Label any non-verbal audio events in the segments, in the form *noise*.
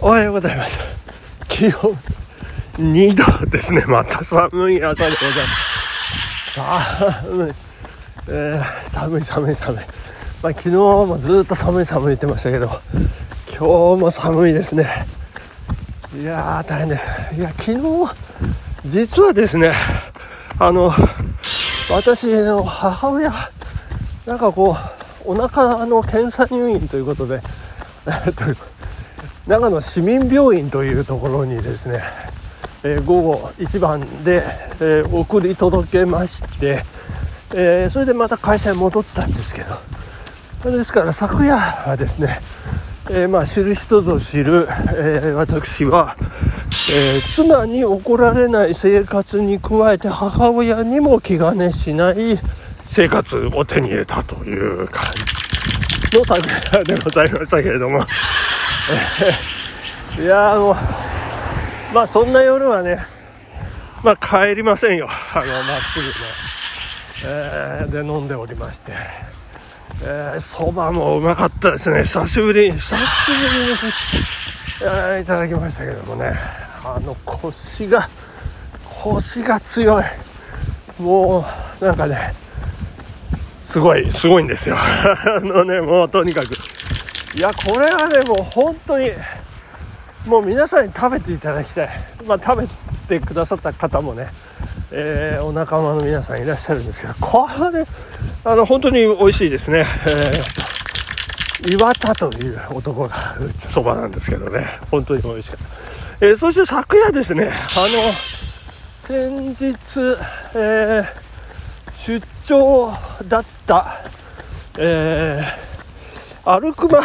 おはようございます。気温2度ですねまた寒い朝でございます。寒い、えー、寒い寒い寒い。まあ、昨日もずっと寒い寒い言ってましたけど今日も寒いですね。いやー大変です。いや昨日実はですねあの私の母親なんかこうお腹の検査入院ということで、え *laughs* っと、長野市民病院というところにですね、えー、午後1番で、えー、送り届けまして、えー、それでまた会社に戻ったんですけどですから昨夜はですね、えまあ知る人ぞ知る、え私は、え妻に怒られない生活に加えて母親にも気兼ねしない生活を手に入れたという感じの昨夜でございましたけれども。*laughs* いやもうまあそんな夜はねまあ帰りませんよ。あのまっすぐね、えー、で飲んでおりまして。そば、ー、もうまかったですね。久しぶり久しぶりに、えー、いただきましたけどもね。あの腰が腰が強い。もうなんかねすごいすごいんですよ。*laughs* あのねもうとにかくいやこれはねもう本当にもう皆さんに食べていただきたい。まあ食べてくださった方もね、えー、お仲間の皆さんいらっしゃるんですけどこれねあの本当に美味しいですね、えー、岩田という男が打つそばなんですけどね。本当に美味しかった、えー、そして昨夜ですねあの先日、えー、出張だった、えーアルクマ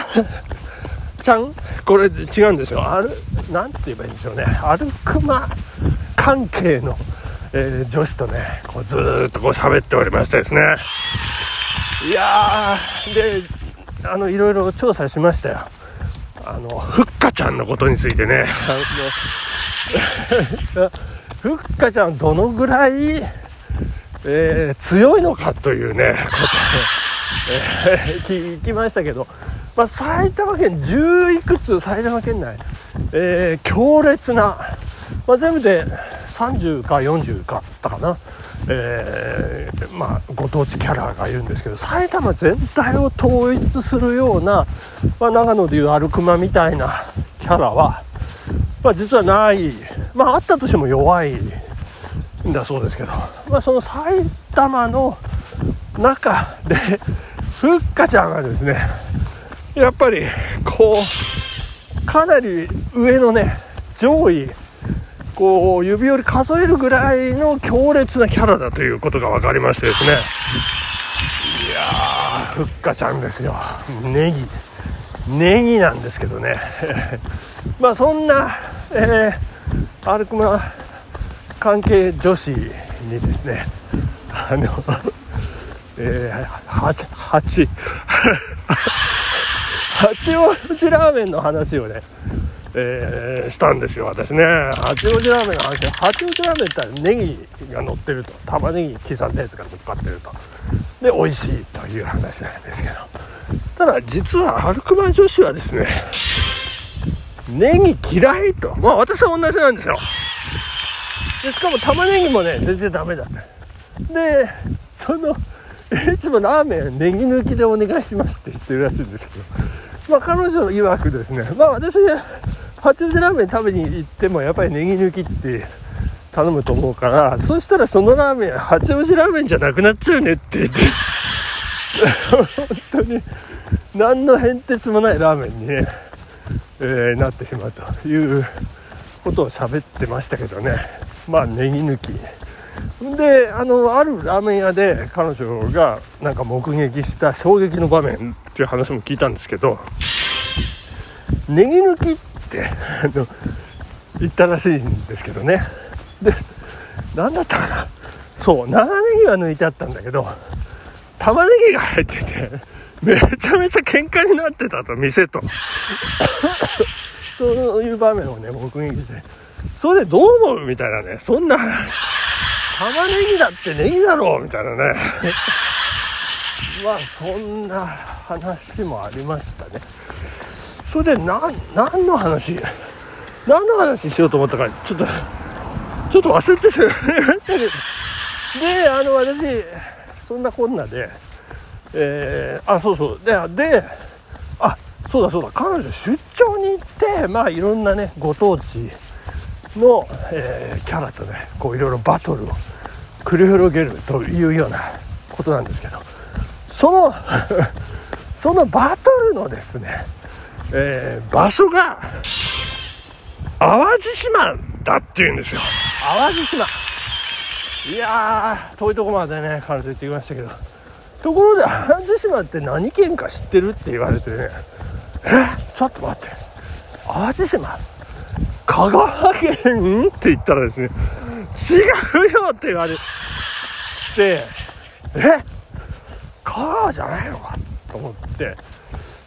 ちゃん？これ違うんですよ。あるなんて言えばいいんでしょうね。アルクマ関係の、えー、女子とねこうずっとこう喋っておりましてですね。いやーであのいろいろ調査しましたよ。あのふっかちゃんのことについてね。*laughs* ふっかちゃんどのぐらい、えー、強いのかというねこと。*laughs* えー、*laughs* 聞きましたけど、まあ、埼玉県10いくつ埼玉県内、えー、強烈な、まあ、全部で30か40かっつったかな、えー、まあ、ご当地キャラがいるんですけど埼玉全体を統一するような、まあ、長野でいうアルクマみたいなキャラは、まあ、実はない、まあ、あったとしても弱いんだそうですけど、まあ、その埼玉の中でふっかちゃんがですねやっぱりこうかなり上のね上位こう指折り数えるぐらいの強烈なキャラだということが分かりましてですね。いやーふっかちゃんですよ。ネギ。ネギなんですけどね。*laughs* まあそんな、えー、アルクマ関係女子にですねあのえー、八八。*laughs* 八王子ラーメンの話をね、えー、したんですよ私ね。八王子ラーメンの話。八王子ラーメンって言ったらネギが乗ってると。玉ねぎ刻んだやつが乗っかってると。で美味しいという話なんですけど。ただ実はアルクマ女子はですねネギ嫌いと。まあ私は同じなんですよ。でしかも玉ねぎもね全然ダメだった。でそのいつもラーメンネギ抜きでお願いしますって言ってるらしいんですけど、まあ、彼女曰くですね、まあ、私八王子ラーメン食べに行ってもやっぱりネギ抜きって頼むと思うからそしたらそのラーメン八王子ラーメンじゃなくなっちゃうねって言って。*laughs* 本当に何の変哲もないラーメンにね、えー、なってしまうということを喋ってましたけどね。まあネギ抜き。であのあるラーメン屋で彼女がなんか目撃した衝撃の場面っていう話も聞いたんですけどネギ抜きってあの言ったらしいんですけどね。で何だったかな。そう長ネギは抜いてあったんだけど玉ねぎが入っててめちゃめちゃ喧嘩になってたと店と。そういう場面をね目撃して。それでどう思うみたいなねそんな話。玉ねぎだってネギだろうみたいなね。*laughs* まあそんな話もありましたね。それで何何の話？何の話しようと思ったかちょっとちょっと忘れてしまいましたけど。であの私そんなこんなでえー、あそうそう。でであそうだそうだ。彼女出張に行ってまあいろんなねご当地の、えー、キャラとねこういろいろバトルを繰り広げるというようなことなんですけどその *laughs* そのバトルのですね、えー、場所が淡路島だっていうんですよ。淡路島。いやー遠いとこまでね彼女行ってきましたけどところで淡路島って何県か知ってるって言われてねえちょっと待って。淡路島香川県って言ったらですね違うよって言われてえ？香川じゃないのかと思って。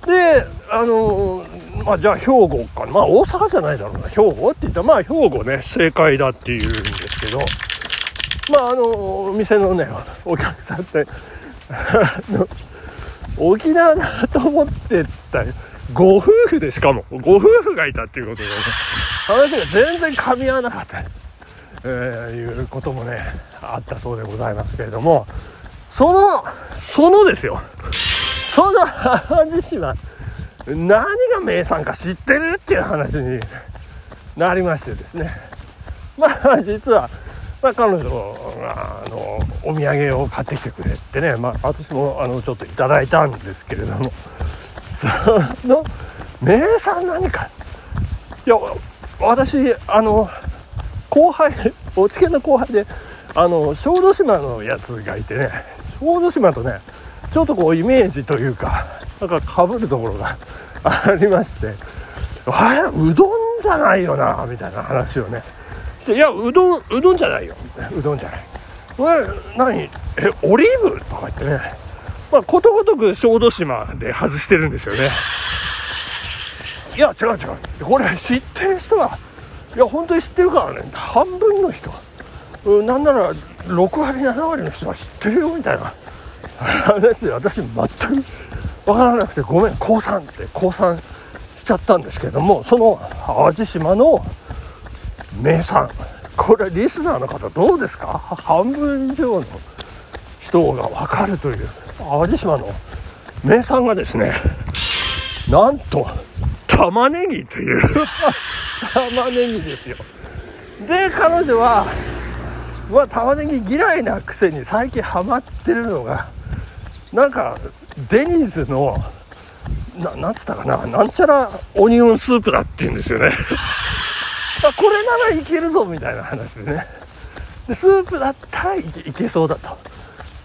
であのまあじゃあ兵庫かな。まあ大阪じゃないだろうな。兵庫って言ったらまあ兵庫ね正解だっていうんですけど。まああのお店のねお客さんって沖縄だと思ってたよ。ご夫婦でしかも。ご夫婦がいたっていうことで、ね、話が全然噛み合わなかった、えー、いうこともねあったそうでございますけれども。そのそのですよ。その淡路島何が名産か知ってるっていう話になりましてですね。まあ実は、まあ、彼女があのお土産を買ってきてくれってね、まあ、私もあのちょっといただいたんですけれども。その名産何か？いや私あの後輩おつけの後輩であの小豆島のやつがいてね小豆島とねちょっとこうイメージというかなんかかぶるところが *laughs* ありましてあれうどんじゃないよなみたいな話をね。いやうどんうどんじゃないよ。うどんじゃない。これ何？えオリーブ？とか言ってね。まあことごとく小豆島で外してるんですよね。いや違う違う。これ知ってる人はいや本当に知ってるからね。半分の人なんなら6割7割の人は知ってるよみたいな。話で私全く分からなくてごめん降参って降参しちゃったんですけどもその淡路島の名産。これリスナーの方どうですか？半分以上の人が分かるという。淡路島の名産がですねなんと玉ねぎという。*laughs* 玉ねぎですよ。で彼女はまあ玉ねぎ嫌いなくせに最近ハマってるのがなんかデニーズのななんつったかななんちゃらオニオンスープだって言うんですよね。*laughs* これならいけるぞみたいな話でね。でスープだったらいけいけそうだと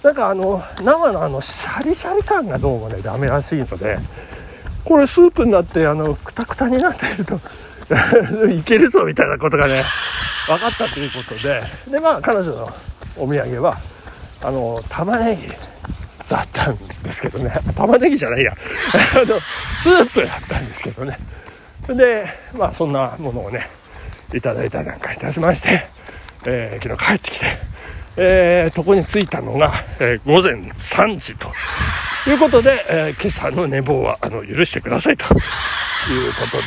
なんかあの生のあのシャリシャリ感がどうもねダメらしいのでこれスープになってあのクタクタになっていると *laughs* いけるぞみたいなことがね分かったということで。でまあ彼女のお土産はあの玉ねぎだったんですけどね。玉ねぎじゃないや。*laughs* あのスープだったんですけどね。でまあそんなものをねいただいたりなんかいたしまして、えー、昨日帰ってきて、えー、床に着いたのが、えー、午前3時ということで、えー、今朝の寝坊はあの許してくださいと。いうことで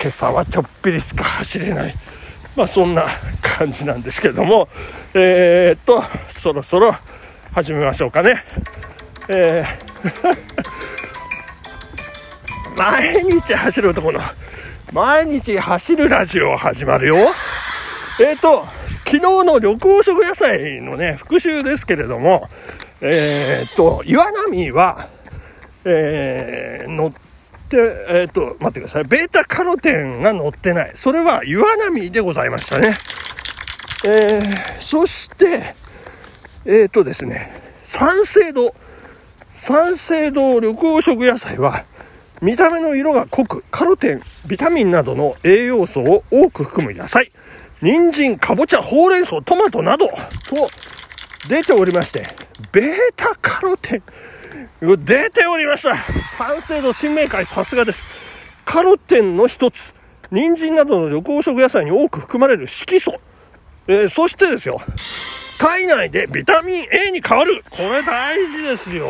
今朝はちょっぴりしか走れない。まあそんな感じなんですけどもえー、っとそろそろ始めましょうかね。えー、*laughs* 毎日走る男の毎日走るラジオ始まるよ。えー、っと昨日の緑黄色野菜のね復習ですけれどもえー、っと岩波はえー、乗って、えー、っと、待ってください。ベータカロテンが乗ってない。それは岩波でございましたね。えー、そして、えっとですね、酸性度。酸性度緑黄色野菜は、見た目の色が濃く、カロテン、ビタミンなどの栄養素を多く含む野菜。人参、かぼちゃ、ほうれん草、トマトなど、と出ておりまして、ベータカロテン。出ておりました。酸性度新明解さすがです。カロテンの一つ。人参などの緑黄色野菜に多く含まれる色素、えー、そしてですよ。体内でビタミン A に変わる。これ大事ですよ。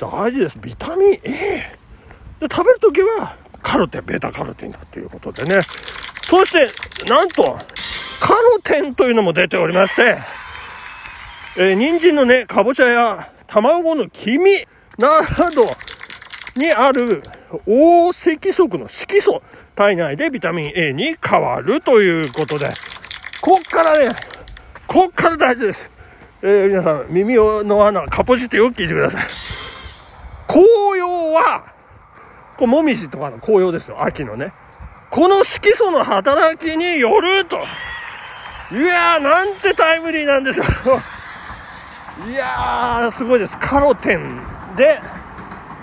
大事です。ビタミン A で食べるときはカロテンベータカロテンだということでね。そしてなんとカロテンというのも出ておりましてえー、人参のねかぼちゃや卵の黄身などにある黄色素の色素体内でビタミン A に変わるということでこっからねこっから大事です、えー、皆さん耳の穴かぽじってよく聞いてください。紅葉はこれもみじとかの紅葉ですよ秋のね。この色素の働きによると。いやーなんてタイムリーなんでしょう。いやーすごいです。カロテンで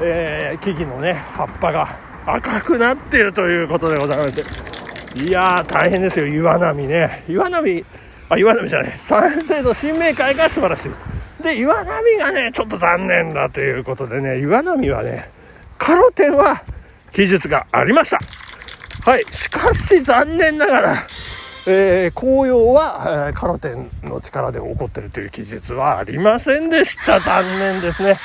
えー、木々のね葉っぱが赤くなっているということでございまして。いやー大変ですよ。岩波ね。岩波あ岩波じゃない。三世の新明会が素晴らしい。で岩波がねちょっと残念だということでね岩波はねカロテンは記述がありました。はいしかし残念ながらえー、紅葉は、えー、カロテンの力で起こってるという記述はありませんでした。残念ですね。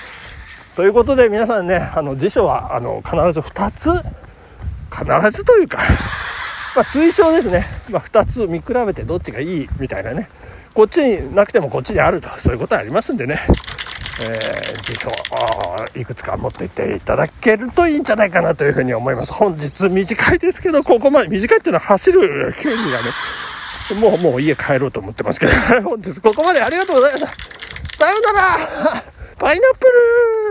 ということで皆さんねあの辞書はあの必ず2つ必ずというかま推奨ですね、まあ、2つ見比べてどっちがいいみたいなね。こっちになくてもこっちにあるとそういうことありますんでね、えー、辞書いくつか持っていっていただけるといいんじゃないかなというふうに思います。本日短いですけどここまで短いっていうのは走る距離がねもうもう家帰ろうと思ってますけど。*laughs* 本日ここまでありがとうございました。さようなら。*laughs* パイナップル。